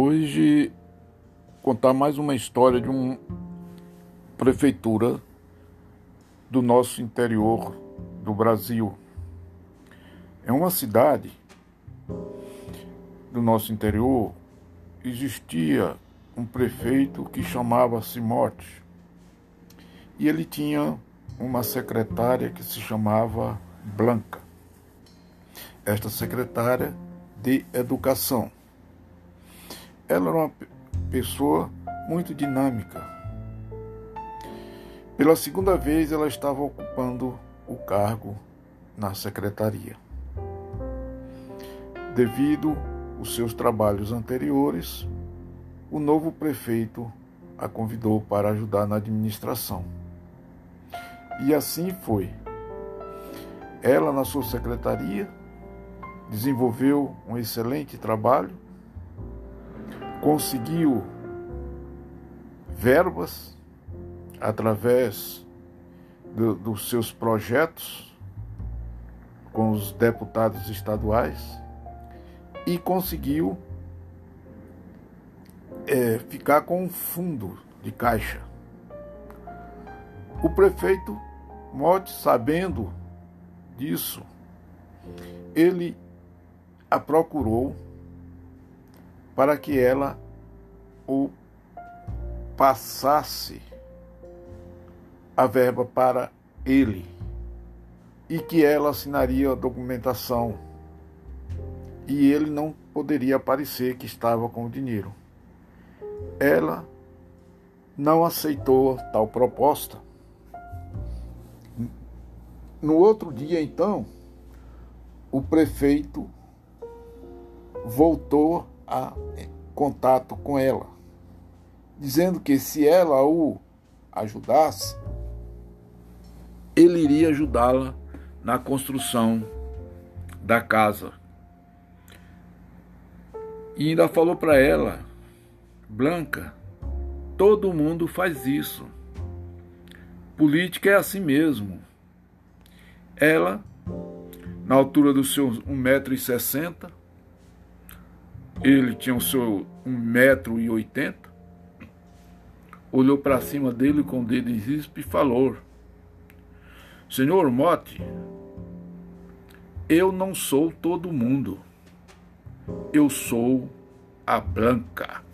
Hoje contar mais uma história de uma prefeitura do nosso interior do Brasil. É uma cidade do nosso interior existia um prefeito que chamava-se Morte. E ele tinha uma secretária que se chamava Blanca. Esta secretária de educação. Ela era uma pessoa muito dinâmica. Pela segunda vez, ela estava ocupando o cargo na secretaria. Devido aos seus trabalhos anteriores, o novo prefeito a convidou para ajudar na administração. E assim foi. Ela, na sua secretaria, desenvolveu um excelente trabalho conseguiu verbas através do, dos seus projetos com os deputados estaduais e conseguiu é, ficar com um fundo de caixa. O prefeito Mote, sabendo disso, ele a procurou para que ela o passasse a verba para ele e que ela assinaria a documentação e ele não poderia aparecer que estava com o dinheiro. Ela não aceitou tal proposta. No outro dia, então, o prefeito voltou a contato com ela, dizendo que se ela o ajudasse, ele iria ajudá-la na construção da casa. E ainda falou para ela, Blanca, todo mundo faz isso. Política é assim mesmo. Ela, na altura dos seus 1,60m, ele tinha o seu 1,80m, olhou para cima dele com o dedo em risco e falou: Senhor Mote, eu não sou todo mundo, eu sou a Branca.